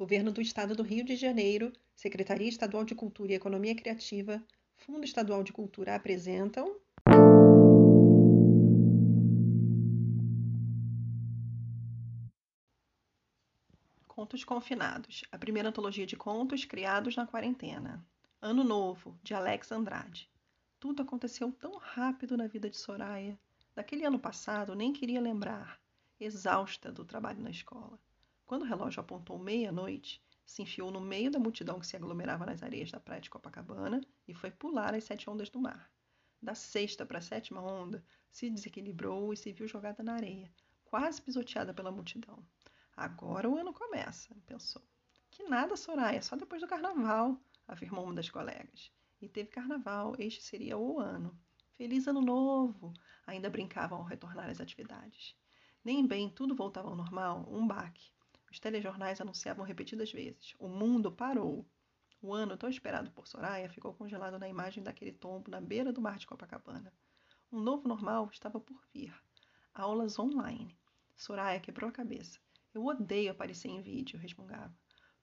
Governo do Estado do Rio de Janeiro, Secretaria Estadual de Cultura e Economia Criativa, Fundo Estadual de Cultura apresentam. Contos Confinados, a primeira antologia de contos criados na quarentena. Ano Novo, de Alex Andrade. Tudo aconteceu tão rápido na vida de Soraya. Daquele ano passado, nem queria lembrar, exausta do trabalho na escola. Quando o relógio apontou meia-noite, se enfiou no meio da multidão que se aglomerava nas areias da praia de Copacabana e foi pular as sete ondas do mar. Da sexta para a sétima onda, se desequilibrou e se viu jogada na areia, quase pisoteada pela multidão. Agora o ano começa, pensou. Que nada, Soraya, só depois do carnaval, afirmou uma das colegas. E teve carnaval, este seria o ano. Feliz ano novo! Ainda brincavam ao retornar às atividades. Nem bem tudo voltava ao normal, um baque. Os telejornais anunciavam repetidas vezes: o mundo parou. O ano tão esperado por Soraya ficou congelado na imagem daquele tombo na beira do mar de Copacabana. Um novo normal estava por vir. Aulas online. Soraya quebrou a cabeça. Eu odeio aparecer em vídeo, resmungava.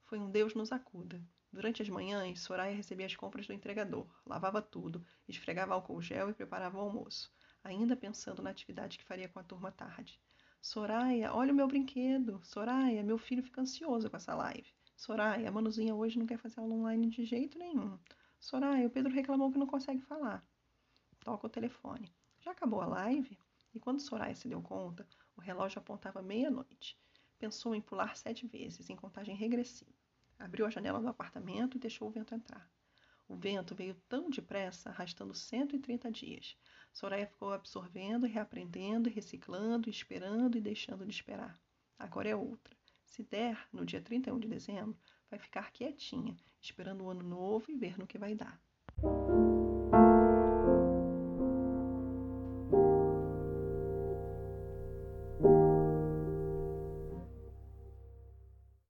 Foi um Deus nos acuda. Durante as manhãs, Soraya recebia as compras do entregador, lavava tudo, esfregava álcool gel e preparava o almoço, ainda pensando na atividade que faria com a turma tarde. Soraya, olha o meu brinquedo. Soraya, meu filho fica ansioso com essa live. Soraya, a Manuzinha hoje não quer fazer aula online de jeito nenhum. Soraya, o Pedro reclamou que não consegue falar. Toca o telefone. Já acabou a live? E quando Soraya se deu conta, o relógio apontava meia-noite. Pensou em pular sete vezes, em contagem regressiva. Abriu a janela do apartamento e deixou o vento entrar. O vento veio tão depressa, arrastando 130 dias. Soraya ficou absorvendo, reaprendendo, reciclando, esperando e deixando de esperar. Agora é outra. Se der, no dia 31 de dezembro, vai ficar quietinha, esperando o ano novo e ver no que vai dar.